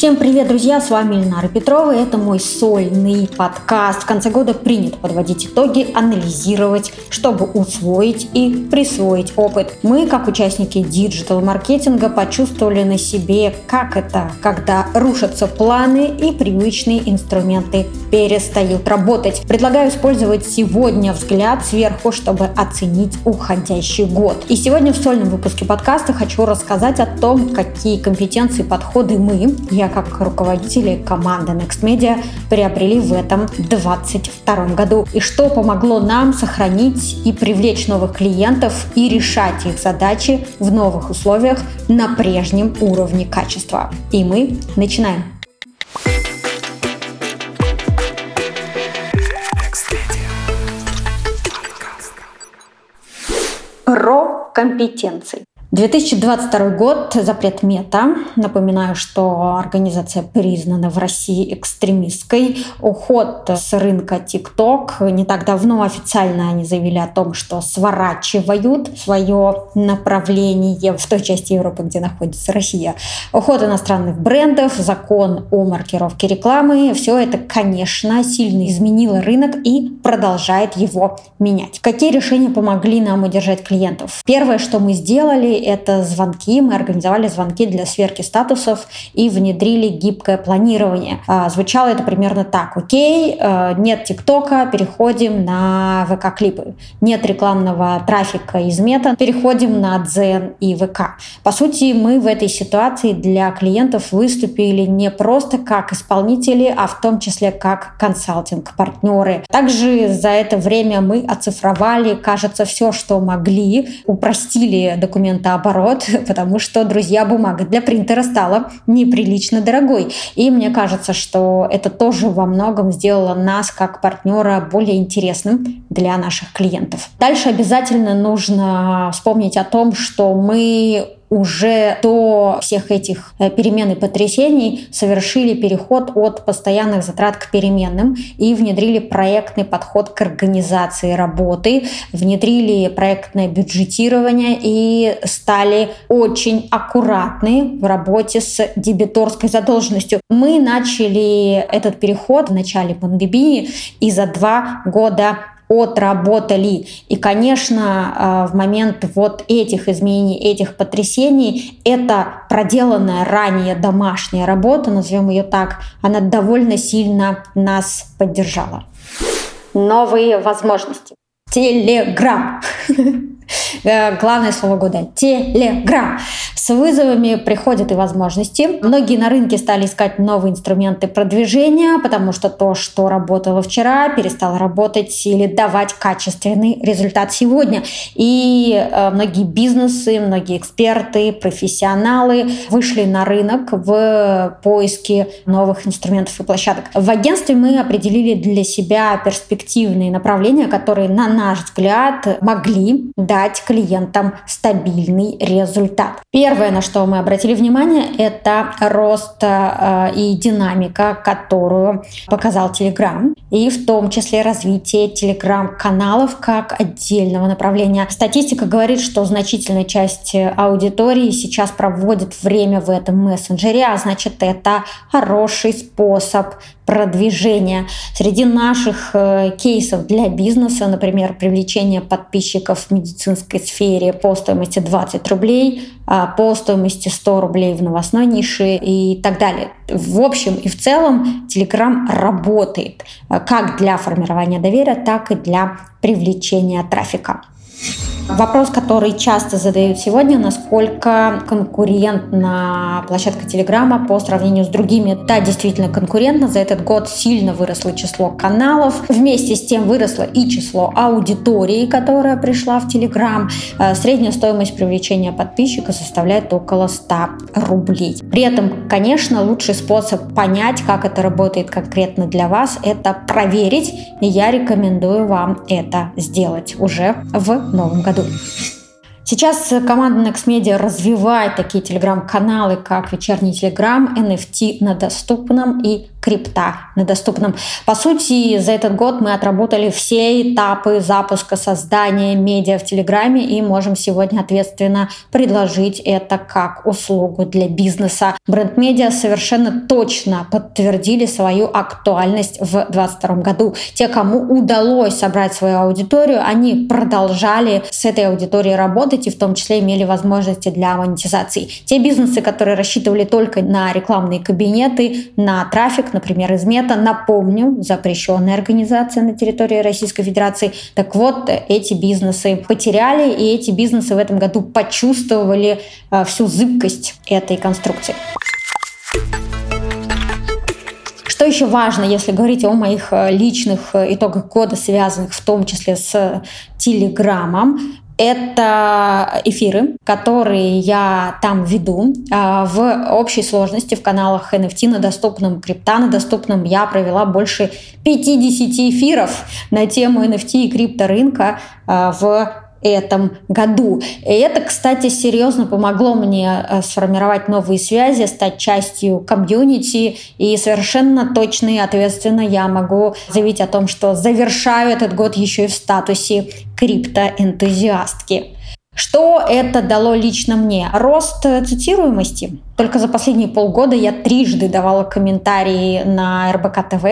Всем привет, друзья! С вами Ильнара Петрова. Это мой сольный подкаст. В конце года принято подводить итоги, анализировать, чтобы усвоить и присвоить опыт. Мы, как участники диджитал-маркетинга, почувствовали на себе, как это, когда рушатся планы и привычные инструменты перестают работать. Предлагаю использовать сегодня взгляд сверху, чтобы оценить уходящий год. И сегодня в сольном выпуске подкаста хочу рассказать о том, какие компетенции, подходы мы, я как руководители команды Next Media приобрели в этом 2022 году. И что помогло нам сохранить и привлечь новых клиентов и решать их задачи в новых условиях на прежнем уровне качества. И мы начинаем. Про компетенции. 2022 год, запрет мета. Напоминаю, что организация признана в России экстремистской. Уход с рынка TikTok. Не так давно официально они заявили о том, что сворачивают свое направление в той части Европы, где находится Россия. Уход иностранных брендов, закон о маркировке рекламы. Все это, конечно, сильно изменило рынок и продолжает его менять. Какие решения помогли нам удержать клиентов? Первое, что мы сделали, это звонки. Мы организовали звонки для сверки статусов и внедрили гибкое планирование. А, звучало это примерно так. Окей, э, нет ТикТока, переходим на ВК-клипы. Нет рекламного трафика из мета, переходим на Дзен и ВК. По сути, мы в этой ситуации для клиентов выступили не просто как исполнители, а в том числе как консалтинг-партнеры. Также за это время мы оцифровали, кажется, все, что могли, упростили документы наоборот, потому что, друзья, бумага для принтера стала неприлично дорогой. И мне кажется, что это тоже во многом сделало нас как партнера более интересным для наших клиентов. Дальше обязательно нужно вспомнить о том, что мы уже до всех этих э, перемен и потрясений совершили переход от постоянных затрат к переменным и внедрили проектный подход к организации работы, внедрили проектное бюджетирование и стали очень аккуратны в работе с дебиторской задолженностью. Мы начали этот переход в начале пандемии и за два года отработали. И, конечно, а, в момент вот этих изменений, этих потрясений, эта проделанная ранее домашняя работа, назовем ее так, она довольно сильно нас поддержала. Новые возможности. Телеграм. Э, главное слово года – Телеграм. С вызовами приходят и возможности. Многие на рынке стали искать новые инструменты продвижения, потому что то, что работало вчера, перестало работать или давать качественный результат сегодня. И э, многие бизнесы, многие эксперты, профессионалы вышли на рынок в поиске новых инструментов и площадок. В агентстве мы определили для себя перспективные направления, которые, на наш взгляд, могли дать клиентам стабильный результат. Первое, на что мы обратили внимание, это рост э, и динамика, которую показал Telegram, и в том числе развитие Telegram-каналов как отдельного направления. Статистика говорит, что значительная часть аудитории сейчас проводит время в этом мессенджере, а значит это хороший способ продвижения. Среди наших э, кейсов для бизнеса, например, привлечение подписчиков в медицинской сфере по стоимости 20 рублей, а по стоимости 100 рублей в новостной нише и так далее. В общем и в целом Telegram работает э, как для формирования доверия, так и для привлечения трафика. Вопрос, который часто задают сегодня, насколько конкурентна площадка Телеграма по сравнению с другими. Да, действительно конкурентна. За этот год сильно выросло число каналов. Вместе с тем выросло и число аудитории, которая пришла в Телеграм. Э, средняя стоимость привлечения подписчика составляет около 100 рублей. При этом, конечно, лучший способ понять, как это работает конкретно для вас, это проверить. И я рекомендую вам это сделать уже в новом году. Сейчас команда Next Media развивает такие телеграм-каналы, как вечерний телеграм, NFT на доступном и крипта на доступном. По сути, за этот год мы отработали все этапы запуска создания медиа в Телеграме и можем сегодня ответственно предложить это как услугу для бизнеса. Бренд-медиа совершенно точно подтвердили свою актуальность в 2022 году. Те, кому удалось собрать свою аудиторию, они продолжали с этой аудиторией работать и в том числе имели возможности для монетизации. Те бизнесы, которые рассчитывали только на рекламные кабинеты, на трафик, например, из Мета, напомню, запрещенная организация на территории Российской Федерации. Так вот, эти бизнесы потеряли, и эти бизнесы в этом году почувствовали э, всю зыбкость этой конструкции. Что еще важно, если говорить о моих э, личных э, итогах года, связанных в том числе с Телеграмом, это эфиры, которые я там веду. А, в общей сложности в каналах NFT на доступном, крипта на доступном я провела больше 50 эфиров на тему NFT и крипторынка а, в этом году. И это, кстати, серьезно помогло мне э, сформировать новые связи, стать частью комьюнити, и совершенно точно и ответственно я могу заявить о том, что завершаю этот год еще и в статусе криптоэнтузиастки. Что это дало лично мне? Рост цитируемости. Только за последние полгода я трижды давала комментарии на РБК ТВ,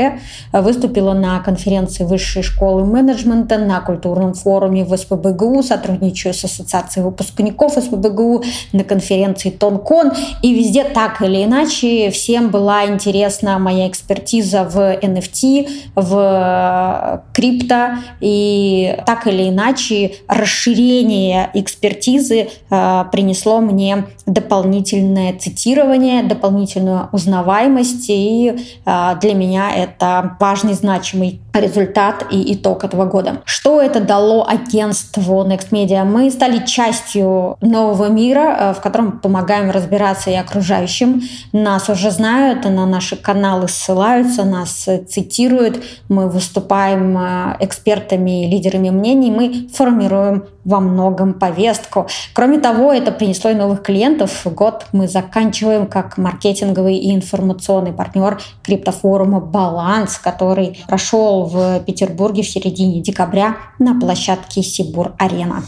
выступила на конференции Высшей школы менеджмента, на культурном форуме в СПБГУ, сотрудничаю с Ассоциацией выпускников СПБГУ, на конференции Тонкон. И везде так или иначе всем была интересна моя экспертиза в NFT, в крипто. И так или иначе расширение экспертизы э, принесло мне дополнительное цитирование дополнительную узнаваемость, и э, для меня это важный, значимый результат и итог этого года. Что это дало агентству Next Media? Мы стали частью нового мира, э, в котором помогаем разбираться и окружающим. Нас уже знают, на наши каналы ссылаются, нас цитируют, мы выступаем экспертами лидерами мнений, мы формируем во многом повестку. Кроме того, это принесло и новых клиентов. Год мы заканчиваем как маркетинговый и информационный партнер криптофорума «Баланс», который прошел в Петербурге в середине декабря на площадке Сибур-Арена.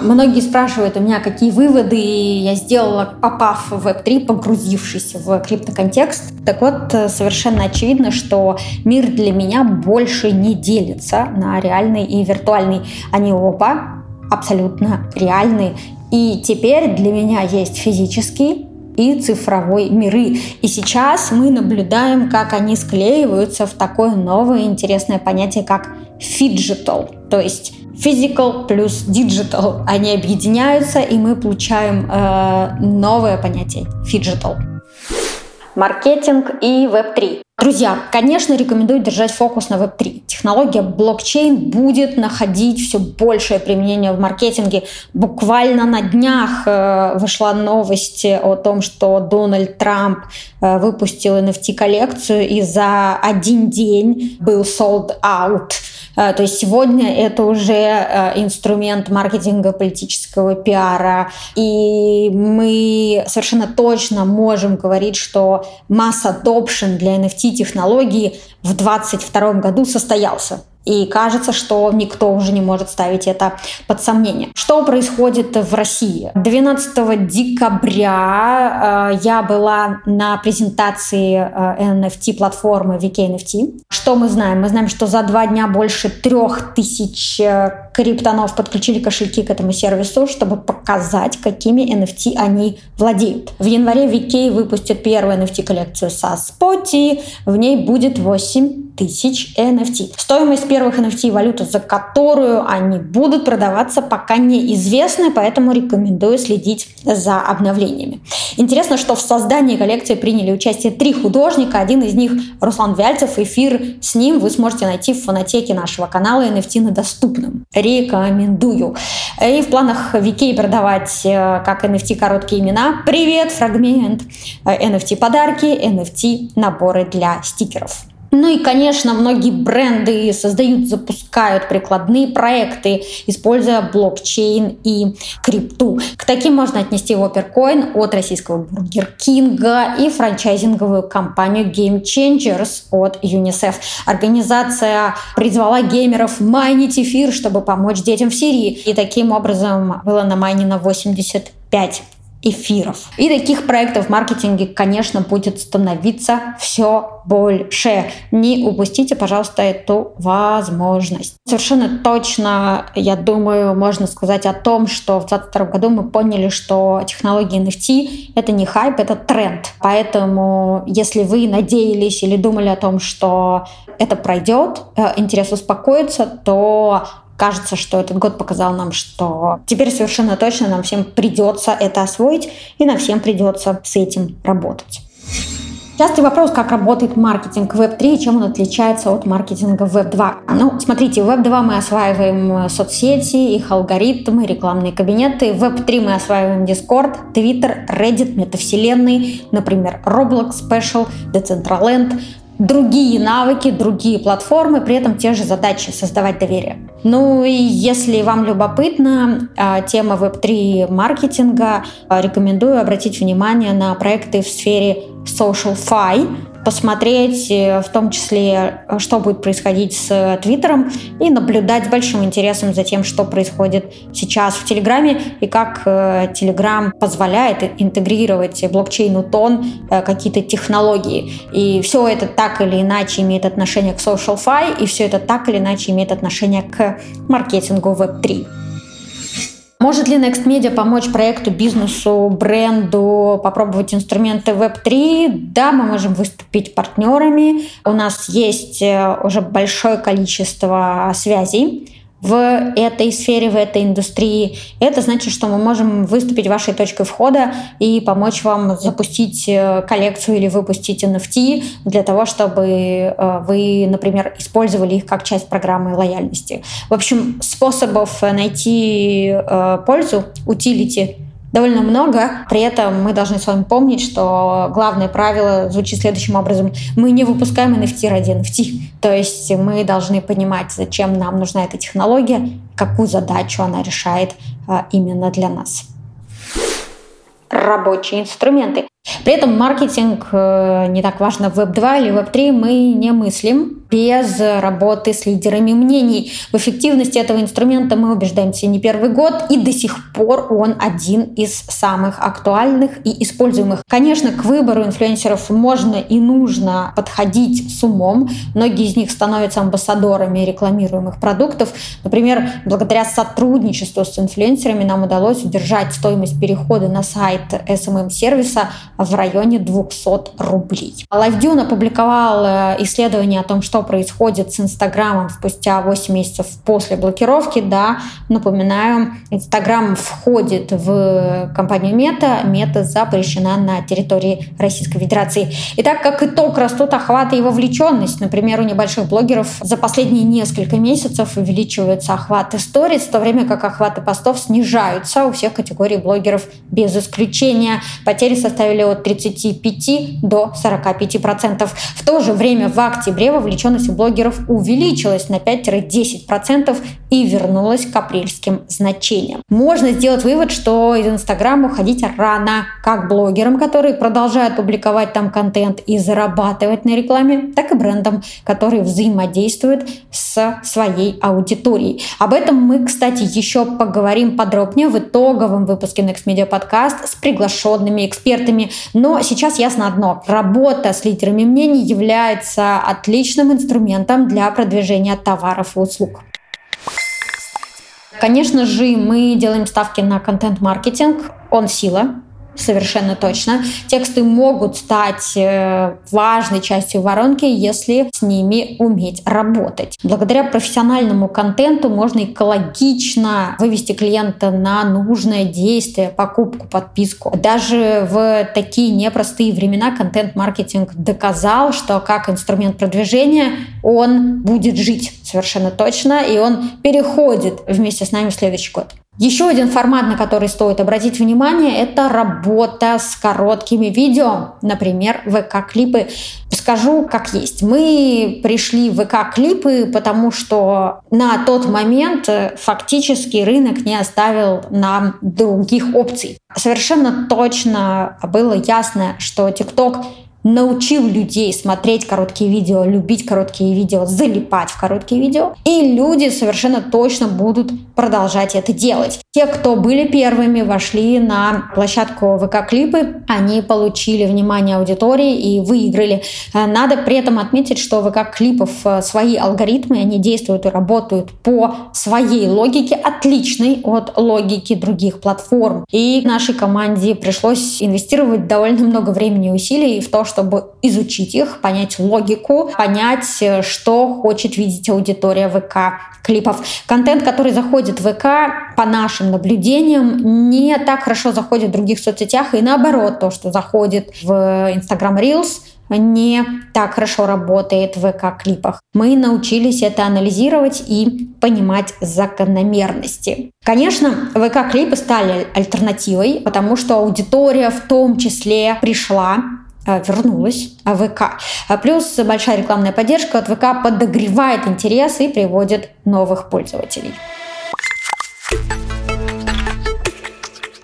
Многие спрашивают у меня, какие выводы я сделала, попав в Web3, погрузившись в криптоконтекст. Так вот, совершенно очевидно, что мир для меня больше не делится на реальный и виртуальный. Они оба абсолютно реальный. И теперь для меня есть физический и цифровой миры. И сейчас мы наблюдаем, как они склеиваются в такое новое интересное понятие, как phygital, то есть physical плюс digital. Они объединяются, и мы получаем э, новое понятие phygital. Маркетинг и Web3. Друзья, конечно, рекомендую держать фокус на Web3. Технология блокчейн будет находить все большее применение в маркетинге. Буквально на днях э, вышла новость о том, что Дональд Трамп э, выпустил NFT-коллекцию и за один день был sold out. Э, то есть сегодня это уже инструмент маркетинга, политического пиара. И мы совершенно точно можем говорить, что масс adoption для NFT-технологии в 2022 году состоялся. И кажется, что никто уже не может ставить это под сомнение. Что происходит в России? 12 декабря э, я была на презентации э, NFT-платформы VK NFT. Что мы знаем? Мы знаем, что за два дня больше трех тысяч э, криптонов подключили кошельки к этому сервису, чтобы показать, какими NFT они владеют. В январе VK выпустит первую NFT-коллекцию со Spotty. В ней будет 8 тысяч NFT. Стоимость первых NFT валюты, за которую они будут продаваться, пока неизвестна, поэтому рекомендую следить за обновлениями. Интересно, что в создании коллекции приняли участие три художника. Один из них Руслан Вяльцев. Эфир с ним вы сможете найти в фонотеке нашего канала NFT на доступном. Рекомендую. И в планах Викей продавать э, как NFT короткие имена. Привет, фрагмент. NFT подарки, NFT наборы для стикеров. Ну и, конечно, многие бренды создают, запускают прикладные проекты, используя блокчейн и крипту. К таким можно отнести Whoppercoin от российского Бургер Кинга и франчайзинговую компанию Game Changers от UNICEF. Организация призвала геймеров майнить эфир, чтобы помочь детям в Сирии. И таким образом было намайнено 85 эфиров. И таких проектов в маркетинге, конечно, будет становиться все больше. Не упустите, пожалуйста, эту возможность. Совершенно точно, я думаю, можно сказать о том, что в 2022 году мы поняли, что технологии NFT — это не хайп, это тренд. Поэтому, если вы надеялись или думали о том, что это пройдет, э, интерес успокоится, то кажется, что этот год показал нам, что теперь совершенно точно нам всем придется это освоить, и нам всем придется с этим работать. Частый вопрос, как работает маркетинг Web3 и чем он отличается от маркетинга Web2. Ну, смотрите, в Web2 мы осваиваем соцсети, их алгоритмы, рекламные кабинеты. В Web3 мы осваиваем Discord, Twitter, Reddit, метавселенные, например, Roblox Special, Decentraland, другие навыки, другие платформы, при этом те же задачи создавать доверие. Ну и если вам любопытна тема Web3 маркетинга, а, рекомендую обратить внимание на проекты в сфере SocialFi, посмотреть э, в том числе, э, что будет происходить с Твиттером и наблюдать с большим интересом за тем, что происходит сейчас в Телеграме и как Телеграм позволяет интегрировать блокчейн Утон какие-то технологии. И все это так или иначе имеет отношение к SocialFi, и все это так или иначе имеет отношение к маркетингу Web3. Может ли Next Media помочь проекту, бизнесу, бренду попробовать инструменты Web3? Да, мы можем выступить партнерами. У нас есть э, уже большое количество связей в этой сфере, в этой индустрии. Это значит, что мы можем выступить вашей точкой входа и помочь вам запустить э, коллекцию или выпустить NFT для того, чтобы э, вы, например, использовали их как часть программы лояльности. В общем, способов найти э, пользу, утилити довольно много. При этом мы должны с вами помнить, что главное правило звучит следующим образом. Мы не выпускаем NFT ради NFT. То есть мы должны понимать, зачем нам нужна эта технология, какую задачу она решает а, именно для нас. Рабочие инструменты. При этом маркетинг э, не так важно в Web2 или Web3 мы не мыслим без работы с лидерами мнений. В эффективности этого инструмента мы убеждаемся не первый год, и до сих пор он один из самых актуальных и используемых. Конечно, к выбору инфлюенсеров можно и нужно подходить с умом. Многие из них становятся амбассадорами рекламируемых продуктов. Например, благодаря сотрудничеству с инфлюенсерами нам удалось удержать стоимость перехода на сайт SMM-сервиса в районе 200 рублей. LiveDune опубликовал э, исследование о том, что происходит с Инстаграмом спустя 8 месяцев после блокировки. Да, напоминаю, Инстаграм входит в компанию Мета. Мета запрещена на территории Российской Федерации. И так как итог растут охваты и вовлеченность. Например, у небольших блогеров за последние несколько месяцев увеличиваются охваты сторис, в то время как охваты постов снижаются у всех категорий блогеров без исключения. Потери составили от 35 до 45 процентов. В то же время в октябре вовлеченность блогеров увеличилась на 5-10 процентов и вернулась к апрельским значениям. Можно сделать вывод, что из Инстаграма уходить рано, как блогерам, которые продолжают публиковать там контент и зарабатывать на рекламе, так и брендам, которые взаимодействуют с своей аудиторией. Об этом мы, кстати, еще поговорим подробнее в итоговом выпуске Next Media Podcast с приглашенными экспертами. Но сейчас ясно одно. Работа с лидерами мнений является отличным инструментом для продвижения товаров и услуг. Конечно же, мы делаем ставки на контент-маркетинг. Он сила, Совершенно точно. Тексты могут стать э, важной частью воронки, если с ними уметь работать. Благодаря профессиональному контенту можно экологично вывести клиента на нужное действие, покупку, подписку. Даже в такие непростые времена контент-маркетинг доказал, что как инструмент продвижения он будет жить совершенно точно, и он переходит вместе с нами в следующий год. Еще один формат, на который стоит обратить внимание, это работа с короткими видео, например, ВК-клипы. Скажу как есть. Мы пришли в ВК-клипы, потому что на тот момент фактически рынок не оставил нам других опций. Совершенно точно было ясно, что TikTok научил людей смотреть короткие видео, любить короткие видео, залипать в короткие видео. И люди совершенно точно будут продолжать это делать. Те, кто были первыми, вошли на площадку ВК-клипы, они получили внимание аудитории и выиграли. Э, надо при этом отметить, что ВК-клипов э, свои алгоритмы, они действуют и работают по своей логике, отличной от логики других платформ. И нашей команде пришлось инвестировать довольно много времени и усилий в то, чтобы изучить их, понять логику, понять, э, что хочет видеть аудитория ВК клипов. Контент, который заходит в ВК, по нашим наблюдениям, не так хорошо заходит в других соцсетях, и наоборот, то, что заходит в Instagram Reels, не так хорошо работает в ВК-клипах. Мы научились это анализировать и понимать закономерности. Конечно, ВК-клипы стали альтернативой, потому что аудитория в том числе пришла вернулась ВК. А плюс большая рекламная поддержка от ВК подогревает интерес и приводит новых пользователей.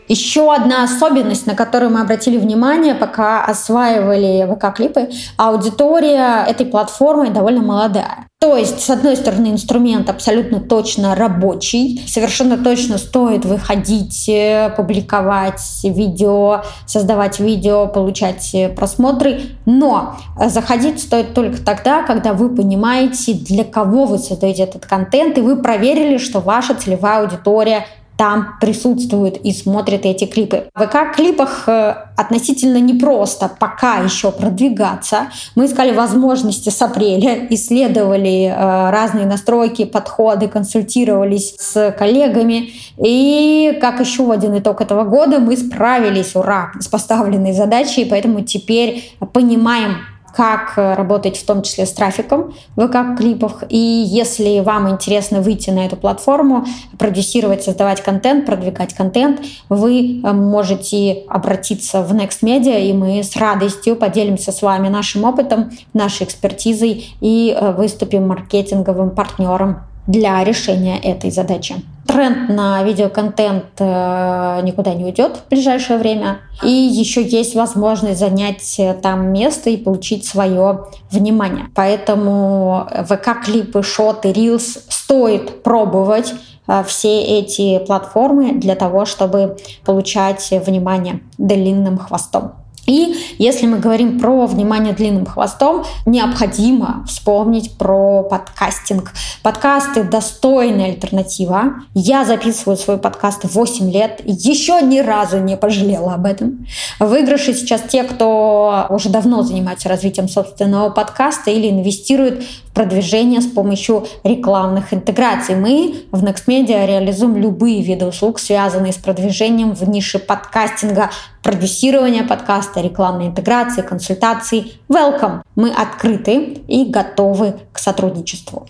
Еще одна особенность, на которую мы обратили внимание, пока осваивали ВК-клипы, аудитория этой платформы довольно молодая. То есть, с одной стороны, инструмент абсолютно точно рабочий, совершенно точно стоит выходить, э, публиковать видео, создавать видео, получать э, просмотры, но заходить стоит только тогда, когда вы понимаете, для кого вы создаете этот контент, и вы проверили, что ваша целевая аудитория там присутствуют и смотрят эти клипы. В ВК-клипах э, относительно непросто пока еще продвигаться. Мы искали возможности с апреля, исследовали э, разные настройки, подходы, консультировались с коллегами. И как еще один итог этого года, мы справились, ура, с поставленной задачей, поэтому теперь понимаем, как э, работать в том числе с трафиком в ВК-клипах. И если вам интересно выйти на эту платформу, продюсировать, создавать контент, продвигать контент, вы э, можете обратиться в Next Media, и мы с радостью поделимся с вами нашим опытом, нашей экспертизой и э, выступим маркетинговым партнером для решения этой задачи. Тренд на видеоконтент э, никуда не уйдет в ближайшее время. И еще есть возможность занять э, там место и получить свое внимание. Поэтому ВК-клипы, шоты, рилс стоит пробовать э, все эти платформы для того, чтобы получать внимание длинным хвостом. И если мы говорим про внимание длинным хвостом, необходимо вспомнить про подкастинг. Подкасты – достойная альтернатива. Я записываю свой подкаст 8 лет, еще ни разу не пожалела об этом. Выигрыши сейчас те, кто уже давно занимается развитием собственного подкаста или инвестирует в продвижение с помощью рекламных интеграций. Мы в NextMedia реализуем любые виды услуг, связанные с продвижением в нише подкастинга, продюсирования подкаста, рекламной интеграции, консультаций. Welcome! Мы открыты и готовы к сотрудничеству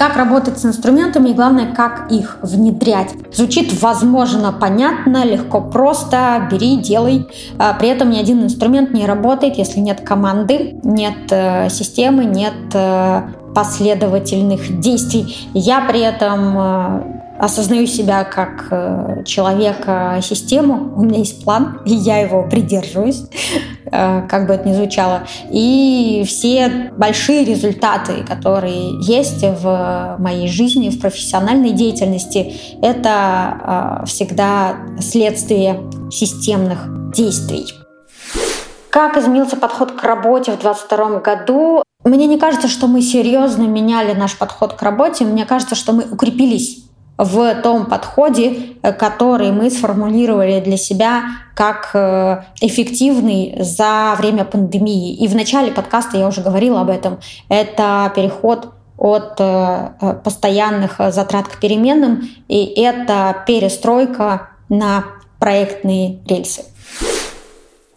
как работать с инструментами и главное, как их внедрять. Звучит возможно, понятно, легко, просто, бери, делай. А при этом ни один инструмент не работает, если нет команды, нет э, системы, нет э, последовательных действий. Я при этом э, осознаю себя как э, человека-систему, у меня есть план, и я его придерживаюсь, э, как бы это ни звучало. И все большие результаты, которые есть в моей жизни, в профессиональной деятельности, это э, всегда следствие системных действий. Как изменился подход к работе в 2022 году? Мне не кажется, что мы серьезно меняли наш подход к работе. Мне кажется, что мы укрепились в том подходе, э, который мы сформулировали для себя как э, эффективный за время пандемии. И в начале подкаста я уже говорила об этом. Это переход от э, постоянных затрат к переменным, и это перестройка на проектные рельсы.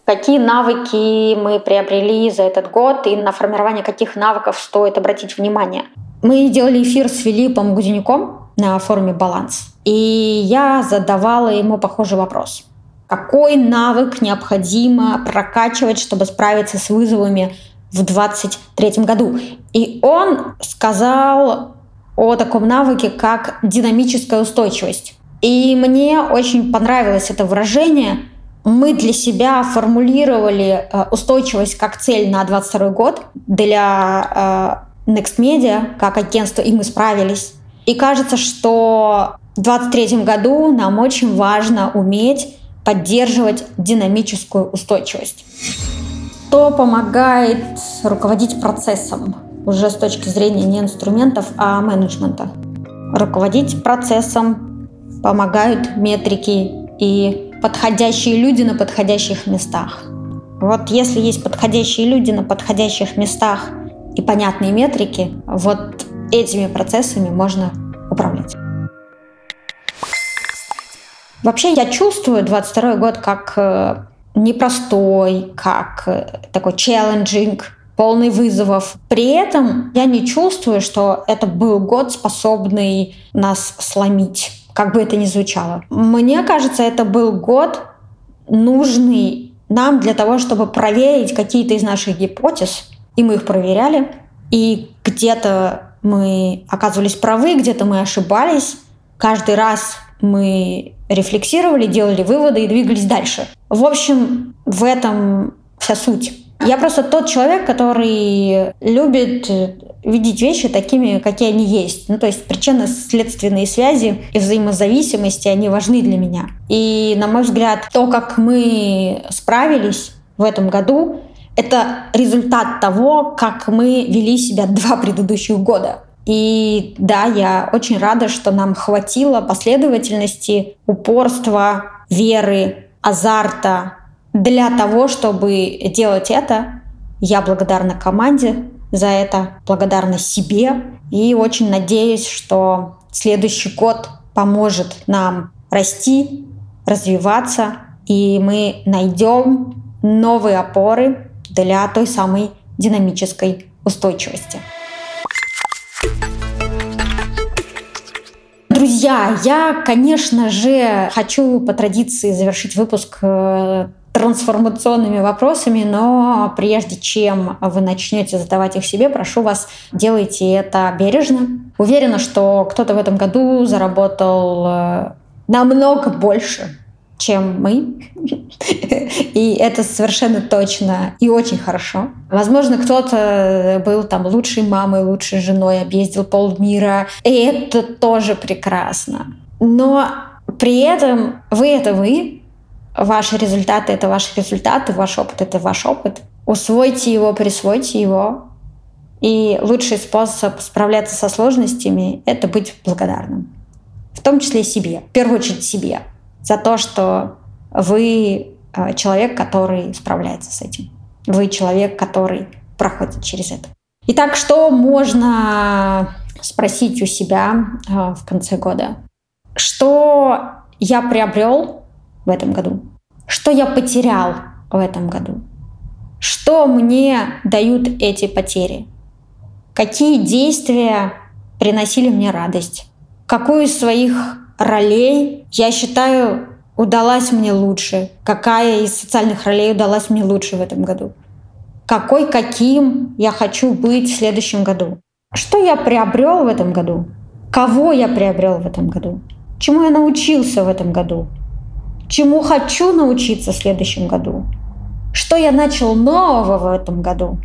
Какие навыки мы приобрели за этот год и на формирование каких навыков стоит обратить внимание? Мы делали эфир с Филиппом Гуденюком, на форуме «Баланс». И я задавала ему похожий вопрос. Какой навык необходимо прокачивать, чтобы справиться с вызовами в 2023 году? И он сказал о таком навыке, как динамическая устойчивость. И мне очень понравилось это выражение. Мы для себя формулировали э, устойчивость как цель на 2022 год для э, Next Media, как агентство, и мы справились. И кажется, что в 2023 году нам очень важно уметь поддерживать динамическую устойчивость. Что помогает руководить процессом уже с точки зрения не инструментов, а менеджмента? Руководить процессом помогают метрики и подходящие люди на подходящих местах. Вот если есть подходящие люди на подходящих местах и понятные метрики, вот этими процессами можно управлять. Вообще я чувствую 22 год как э, непростой, как э, такой челленджинг, полный вызовов. При этом я не чувствую, что это был год, способный нас сломить, как бы это ни звучало. Мне кажется, это был год, нужный нам для того, чтобы проверить какие-то из наших гипотез, и мы их проверяли, и где-то мы оказывались правы, где-то мы ошибались. Каждый раз мы рефлексировали, делали выводы и двигались дальше. В общем, в этом вся суть. Я просто тот человек, который любит видеть вещи такими, какие они есть. Ну, то есть причинно-следственные связи и взаимозависимости, они важны для меня. И, на мой взгляд, то, как мы справились в этом году, это результат того, как мы вели себя два предыдущих года. И да, я очень рада, что нам хватило последовательности, упорства, веры, азарта для того, чтобы делать это. Я благодарна команде за это, благодарна себе и очень надеюсь, что следующий год поможет нам расти, развиваться, и мы найдем новые опоры для той самой динамической устойчивости. Друзья, я, конечно же, хочу по традиции завершить выпуск э, трансформационными вопросами, но прежде чем вы начнете задавать их себе, прошу вас, делайте это бережно. Уверена, что кто-то в этом году заработал э, намного больше, чем мы. И это совершенно точно и очень хорошо. Возможно, кто-то был там лучшей мамой, лучшей женой, объездил полмира. И это тоже прекрасно. Но при этом вы — это вы, ваши результаты — это ваши результаты, ваш опыт — это ваш опыт. Усвойте его, присвойте его. И лучший способ справляться со сложностями — это быть благодарным. В том числе себе. В первую очередь себе за то, что вы э, человек, который справляется с этим. Вы человек, который проходит через это. Итак, что можно спросить у себя э, в конце года? Что я приобрел в этом году? Что я потерял в этом году? Что мне дают эти потери? Какие действия приносили мне радость? Какую из своих ролей, я считаю, удалась мне лучше? Какая из социальных ролей удалась мне лучше в этом году? Какой, каким я хочу быть в следующем году? Что я приобрел в этом году? Кого я приобрел в этом году? Чему я научился в этом году? Чему хочу научиться в следующем году? Что я начал нового в этом году?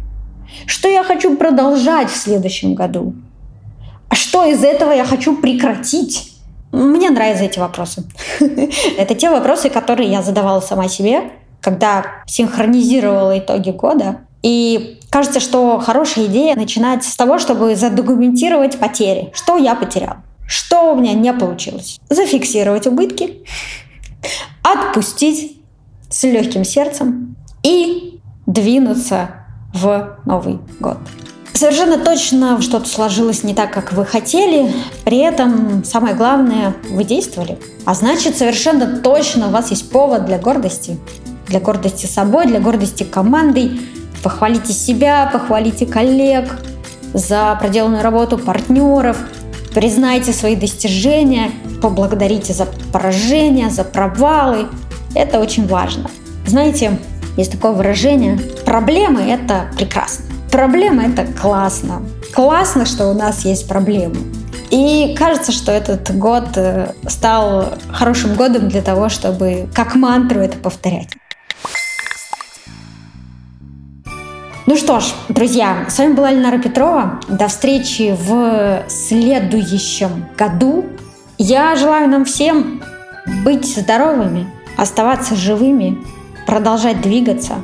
Что я хочу продолжать в следующем году? А что из этого я хочу прекратить? Мне нравятся эти вопросы. Это те вопросы, которые я задавала сама себе, когда синхронизировала итоги года. И кажется, что хорошая идея начинать с того, чтобы задокументировать потери. Что я потерял? Что у меня не получилось? Зафиксировать убытки, отпустить с легким сердцем и двинуться в Новый год. Совершенно точно что-то сложилось не так, как вы хотели. При этом самое главное, вы действовали. А значит, совершенно точно у вас есть повод для гордости. Для гордости собой, для гордости командой. Похвалите себя, похвалите коллег за проделанную работу, партнеров. Признайте свои достижения, поблагодарите за поражения, за провалы. Это очень важно. Знаете, есть такое выражение «проблемы – это прекрасно». Проблемы – это классно. Классно, что у нас есть проблемы. И кажется, что этот год э, стал хорошим годом для того, чтобы как мантру это повторять. Ну что ж, друзья, с вами была Ленара Петрова. До встречи в следующем году. Я желаю нам всем быть здоровыми, оставаться живыми, продолжать двигаться,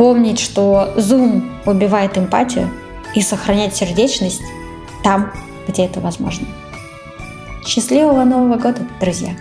помнить, что Zoom убивает эмпатию и сохранять сердечность там, где это возможно. Счастливого Нового года, друзья!